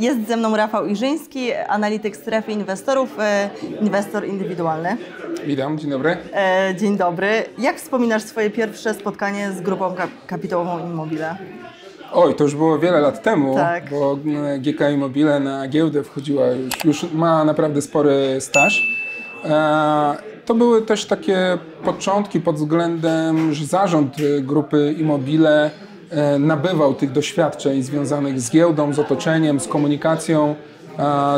Jest ze mną Rafał Iżyński, analityk strefy inwestorów, e, inwestor indywidualny. Witam, dzień dobry. E, Dzień dobry. Jak wspominasz swoje pierwsze spotkanie z grupą kap- kapitałową Immobile? Oj, to już było wiele lat temu, Tak. bo e, GK Immobile na giełdę wchodziła już, już ma naprawdę spory staż. To były też takie początki pod względem, że zarząd grupy Immobile nabywał tych doświadczeń związanych z giełdą, z otoczeniem, z komunikacją,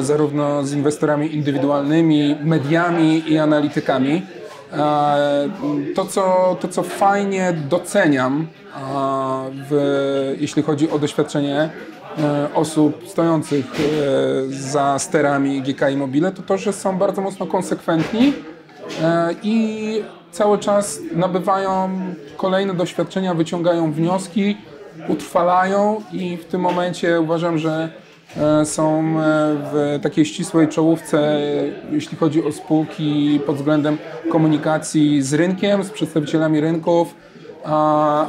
zarówno z inwestorami indywidualnymi, mediami i analitykami. E, To co, to, co fajnie doceniam, w, jeśli chodzi o doświadczenie e, osób stojących e, za sterami GK Immobile, to to, że są bardzo mocno konsekwentni e, i cały czas nabywają kolejne doświadczenia, wyciągają wnioski, utrwalają i w tym momencie uważam, że e, są e, w takiej ścisłej czołówce, jeśli chodzi o spółki pod względem komunikacji z rynkiem, z przedstawicielami rynków,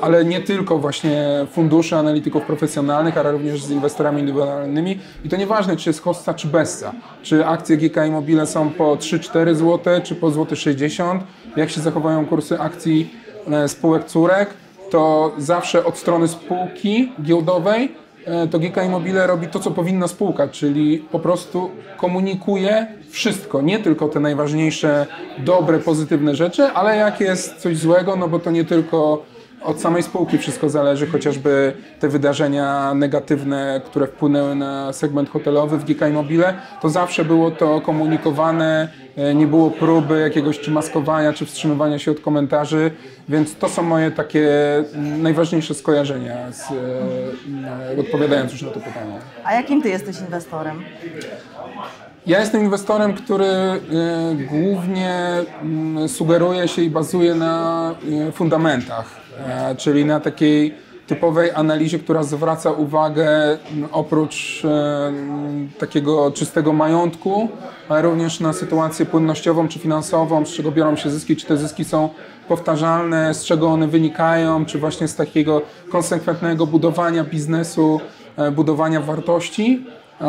ale nie tylko właśnie funduszy, analityków profesjonalnych, ale również z inwestorami indywidualnymi. I to nieważne, czy jest hossa, czy bessa. Czy akcje GK Immobile są po 3-4 zł, czy po złoty 60 jak się zachowują kursy akcji e, spółek córek, to zawsze od strony spółki giełdowej to GK Immobile robi to, co powinna spółka, czyli po prostu komunikuje wszystko, nie tylko te najważniejsze, dobre, pozytywne rzeczy, ale jak jest coś złego, no bo to nie tylko od samej spółki wszystko zależy, chociażby te wydarzenia negatywne, które wpłynęły na segment hotelowy w GK Immobile, to zawsze było to komunikowane, e, nie było próby jakiegoś czy maskowania, czy wstrzymywania się od komentarzy, więc to są moje takie najważniejsze skojarzenia, z, e, odpowiadając już na to pytanie. A jakim ty jesteś inwestorem? Ja jestem inwestorem, który e, głównie mm, sugeruje się i bazuje na e, fundamentach, e, czyli na takiej typowej analizie, która zwraca uwagę oprócz e, takiego czystego majątku, ale również na sytuację płynnościową czy finansową, z czego biorą się zyski, czy te zyski są powtarzalne, z czego one wynikają, czy właśnie z takiego konsekwentnego budowania biznesu, e, budowania wartości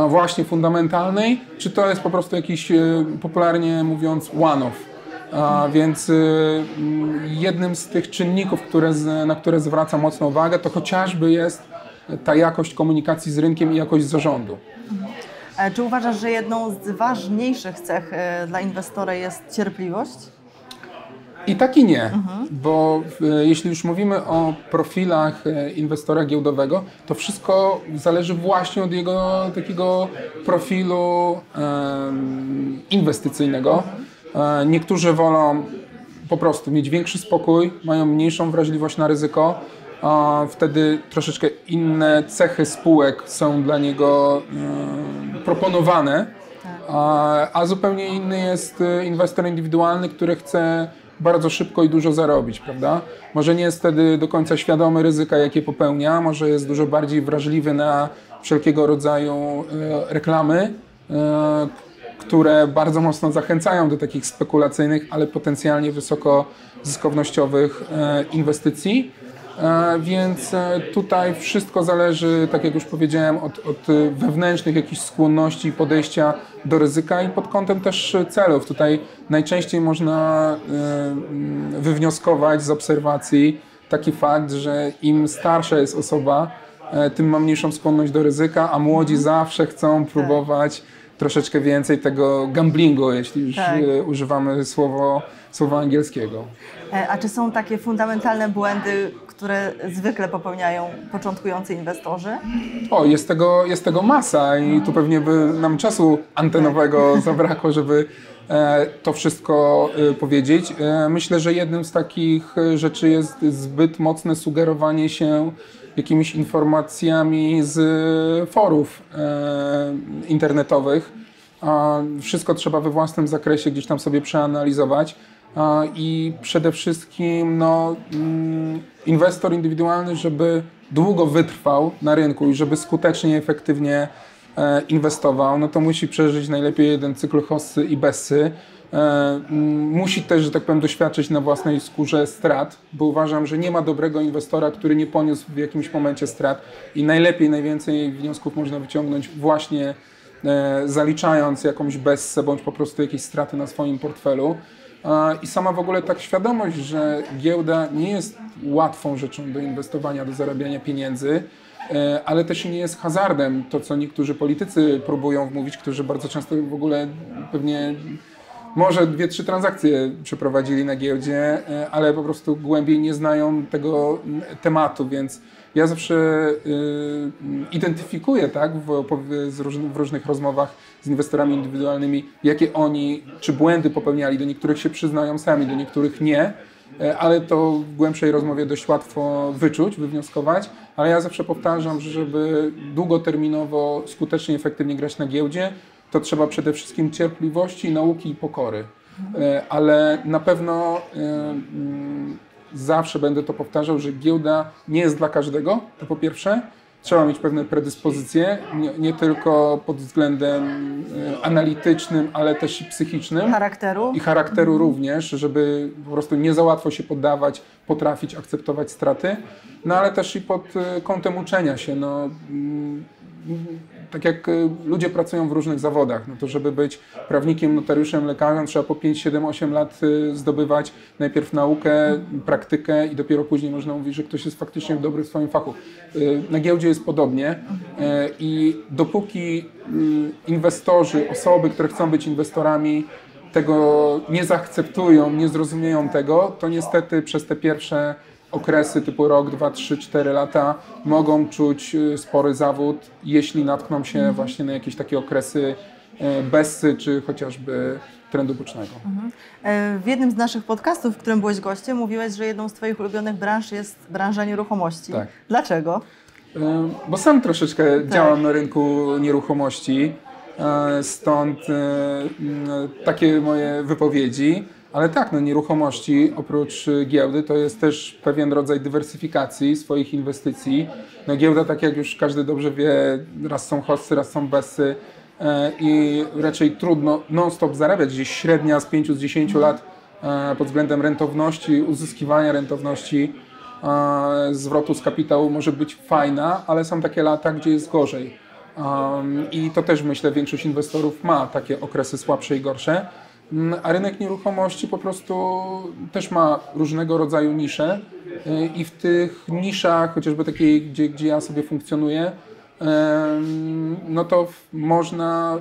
właśnie fundamentalnej, czy to jest po prostu jakiś, e, popularnie mówiąc, one-off. A więc mm, jednym z tych czynników, które, na które zwraca mocną uwagę, to chociażby jest ta jakość komunikacji z rynkiem i jakość zarządu. E, Czy uważasz, że jedną z ważniejszych cech e, dla inwestora jest cierpliwość? I tak i nie, bo e, jeśli już mówimy o profilach e, inwestora giełdowego, to wszystko zależy właśnie od jego takiego profilu inwestycyjnego. E, niektórzy wolą po prostu mieć większy spokój, mają mniejszą wrażliwość na ryzyko, a wtedy troszeczkę inne cechy spółek są dla niego proponowane. A, a zupełnie inny jest inwestor indywidualny, który chce bardzo szybko i dużo zarobić, prawda? Może nie jest wtedy do końca świadomy ryzyka, jakie popełnia, może jest dużo bardziej wrażliwy na wszelkiego rodzaju e, reklamy, e, które bardzo mocno zachęcają do takich spekulacyjnych, ale potencjalnie wysoko zyskownościowych e, inwestycji. E, Więc e, tutaj wszystko zależy, tak jak już powiedziałem, od, od wewnętrznych jakichś skłonności i podejścia do ryzyka i pod kątem też celów. Tutaj najczęściej można e, wywnioskować z obserwacji taki fakt, że im starsza jest osoba, tym ma mniejszą skłonność do ryzyka, a młodzi zawsze chcą próbować troszeczkę więcej tego gamblingu, jeśli już Tak. e, używamy słowo, słowa angielskiego. E, A czy są takie fundamentalne błędy, które zwykle popełniają początkujący inwestorzy? O, jest tego, jest tego masa i tu pewnie by nam czasu antenowego zabrakło, żeby e, to wszystko powiedzieć. Myślę, że jednym z takich rzeczy jest zbyt mocne sugerowanie się jakimiś informacjami z forów e, internetowych. Wszystko trzeba we własnym zakresie gdzieś tam sobie przeanalizować. I przede wszystkim no, mm, inwestor indywidualny, żeby długo wytrwał na rynku i żeby skutecznie efektywnie e, inwestował, no to musi przeżyć najlepiej jeden cykl hossy i bessy. E, musi też, że tak powiem, doświadczyć na własnej skórze strat, bo uważam, że nie ma dobrego inwestora, który nie poniósł w jakimś momencie strat i najlepiej, najwięcej wniosków można wyciągnąć właśnie e, zaliczając jakąś bessę bądź po prostu jakieś straty na swoim portfelu. I sama w ogóle tak świadomość, że giełda nie jest łatwą rzeczą do inwestowania, do zarabiania pieniędzy, e, ale też nie jest hazardem, to co niektórzy politycy próbują wmówić, którzy bardzo często w ogóle pewnie może dwie, trzy transakcje przeprowadzili na giełdzie, e, ale po prostu głębiej nie znają tego tematu, więc ja zawsze y, identyfikuję tak, w, w, różnych rozmowach z inwestorami indywidualnymi, jakie oni, czy błędy popełniali, do niektórych się przyznają sami, do niektórych nie, e, ale to w głębszej rozmowie dość łatwo wyczuć, wywnioskować, ale ja zawsze powtarzam, że żeby długoterminowo, skutecznie, efektywnie grać na giełdzie, to trzeba przede wszystkim cierpliwości, nauki i pokory. E, ale na pewno e, mm, zawsze będę to powtarzał, że giełda nie jest dla każdego, to po pierwsze. Trzeba mieć pewne predyspozycje, nie, nie tylko pod względem e, analitycznym, ale też i psychicznym. Charakteru. I charakteru mhm. również, żeby po prostu nie za łatwo się poddawać, potrafić akceptować straty, no ale też i pod kątem uczenia się. No, mm, tak jak y, ludzie pracują w różnych zawodach, no to żeby być prawnikiem, notariuszem, lekarzem, trzeba po 5, 7, 8 lat y, zdobywać najpierw naukę, praktykę i dopiero później można mówić, że ktoś jest faktycznie dobry w swoim fachu. Y, na giełdzie jest podobnie i dopóki inwestorzy, osoby, które chcą być inwestorami, tego nie zaakceptują, nie zrozumieją tego, to niestety przez te pierwsze okresy typu rok, dwa, trzy, cztery lata mogą czuć y, spory zawód, jeśli natkną się mhm. właśnie na jakieś takie okresy y, bezsy, czy chociażby trendu bocznego. Mhm. E, w jednym z naszych podcastów, w którym byłeś gościem, mówiłeś, że jedną z Twoich ulubionych branż jest branża nieruchomości. Tak. Dlaczego? E, bo sam troszeczkę tak. działam na rynku nieruchomości, e, stąd takie moje wypowiedzi. Ale tak, no nieruchomości oprócz giełdy to jest też pewien rodzaj dywersyfikacji swoich inwestycji. No giełda, tak jak już każdy dobrze wie, raz są hossy, raz są besy e, i raczej trudno non-stop zarabiać. Gdzieś średnia z 5 z 10 lat e, pod względem rentowności, uzyskiwania rentowności, e, zwrotu z kapitału może być fajna, ale są takie lata, gdzie jest gorzej. I to też myślę, większość inwestorów ma takie okresy słabsze i gorsze. Mm, a rynek nieruchomości po prostu też ma różnego rodzaju nisze y, i w tych niszach, chociażby takiej, gdzie, gdzie ja sobie funkcjonuję, no to można,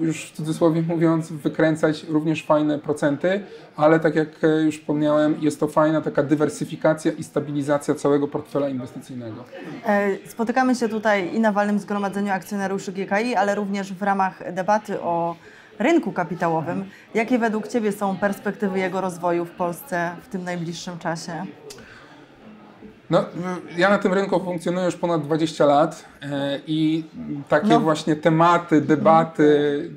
już w cudzysłowie mówiąc, wykręcać również fajne procenty, ale tak jak już wspomniałem, jest to fajna taka dywersyfikacja i stabilizacja całego portfela inwestycyjnego. E, spotykamy się tutaj i na walnym zgromadzeniu akcjonariuszy GKI, ale również w ramach debaty o rynku kapitałowym. Jakie według Ciebie są perspektywy jego rozwoju w Polsce w tym najbliższym czasie? No, ja na tym rynku funkcjonuję już ponad 20 lat e, i takie no. właśnie tematy, debaty,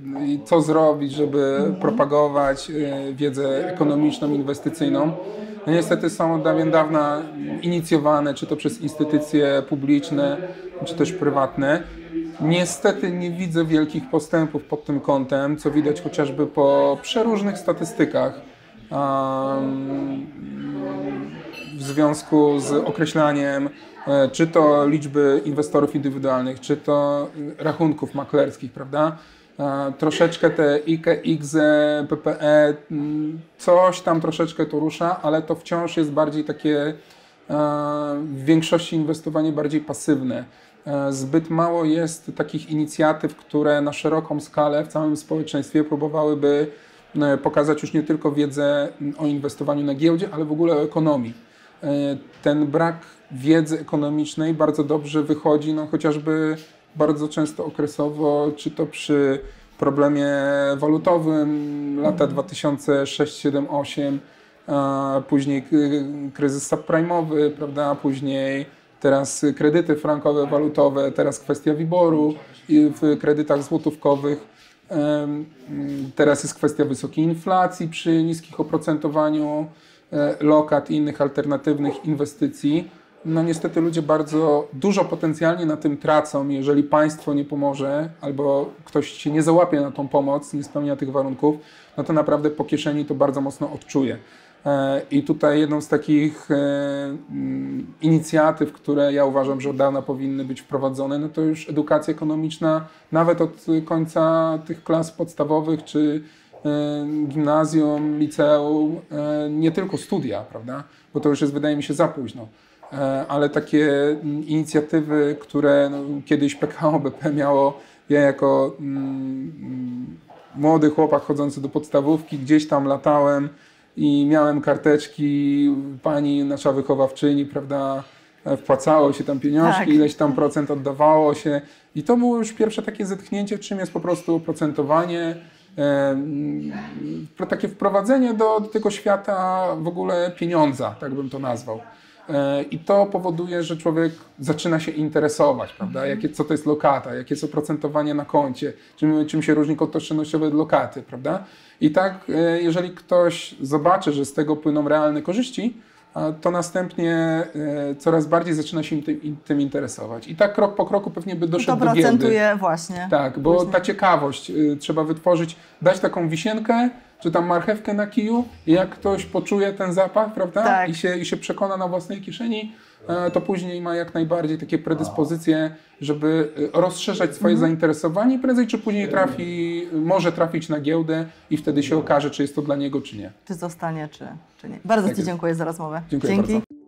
co zrobić, żeby mhm. propagować e, wiedzę ekonomiczną, inwestycyjną, no niestety są od dawien dawna inicjowane, czy to przez instytucje publiczne, czy też prywatne. Niestety nie widzę wielkich postępów pod tym kątem, co widać chociażby po przeróżnych statystykach w związku z określaniem e, czy to liczby inwestorów indywidualnych, czy to rachunków maklerskich, prawda? E, troszeczkę te IKE, IGZE, PPE, coś tam troszeczkę to rusza, ale to wciąż jest bardziej takie e, w większości inwestowanie bardziej pasywne. E, zbyt mało jest takich inicjatyw, które na szeroką skalę w całym społeczeństwie próbowałyby e, pokazać już nie tylko wiedzę o inwestowaniu na giełdzie, ale w ogóle o ekonomii. E, ten brak wiedzy ekonomicznej bardzo dobrze wychodzi, no chociażby bardzo często okresowo, czy to przy problemie walutowym lata 2006, 7, 8, później kryzys subprime'owy, prawda, później teraz kredyty frankowe, walutowe, teraz kwestia wyboru w kredytach złotówkowych. Teraz jest kwestia wysokiej inflacji przy niskich oprocentowaniu e, lokat i innych alternatywnych inwestycji. no niestety ludzie bardzo dużo potencjalnie na tym tracą, jeżeli państwo nie pomoże albo ktoś się nie załapie na tą pomoc, nie spełnia tych warunków, no to naprawdę po kieszeni to bardzo mocno odczuje. I tutaj jedną z takich e, mm, inicjatyw, które ja uważam, że od dawna powinny być wprowadzone, no to już edukacja ekonomiczna, nawet od końca tych klas podstawowych czy e, gimnazjum, liceum, e, nie tylko studia, prawda? Bo to już jest, wydaje mi się, za późno. Ale takie mm, inicjatywy, które no, kiedyś PKO BP miało, ja jako mm, młody chłopak chodzący do podstawówki, gdzieś tam latałem i miałem karteczki, pani nasza wychowawczyni, prawda, wpłacało się tam pieniążki, Tak. ileś tam procent oddawało się i to było już pierwsze takie zetknięcie, czym jest po prostu oprocentowanie, e, takie wprowadzenie do, do tego świata w ogóle pieniądza, tak bym to nazwał. E, I to powoduje, że człowiek zaczyna się interesować, prawda? Jakie, co to jest lokata, jakie jest oprocentowanie na koncie, czym, czym się różni kod oszczędnościowy od lokaty, prawda? I tak, e, jeżeli ktoś zobaczy, że z tego płyną realne korzyści, to następnie e, coraz bardziej zaczyna się tym, tym interesować. I tak krok po kroku pewnie by To doszedł do giełdy. procentuje właśnie. Tak, bo Później. ta ciekawość y, trzeba wytworzyć, dać taką wisienkę, czy tam marchewkę na kiju i jak ktoś poczuje ten zapach, prawda, Tak. I, się, i się przekona na własnej kieszeni, e, to później ma jak najbardziej takie predyspozycje, żeby y, rozszerzać swoje Mhm. zainteresowanie i prędzej czy później trafi, może trafić na giełdę i wtedy się okaże, czy jest to dla niego, czy nie. Czy zostanie, czy, czy nie. Bardzo Tak Ci jest. dziękuję za rozmowę. Dziękuję Dzięki. bardzo.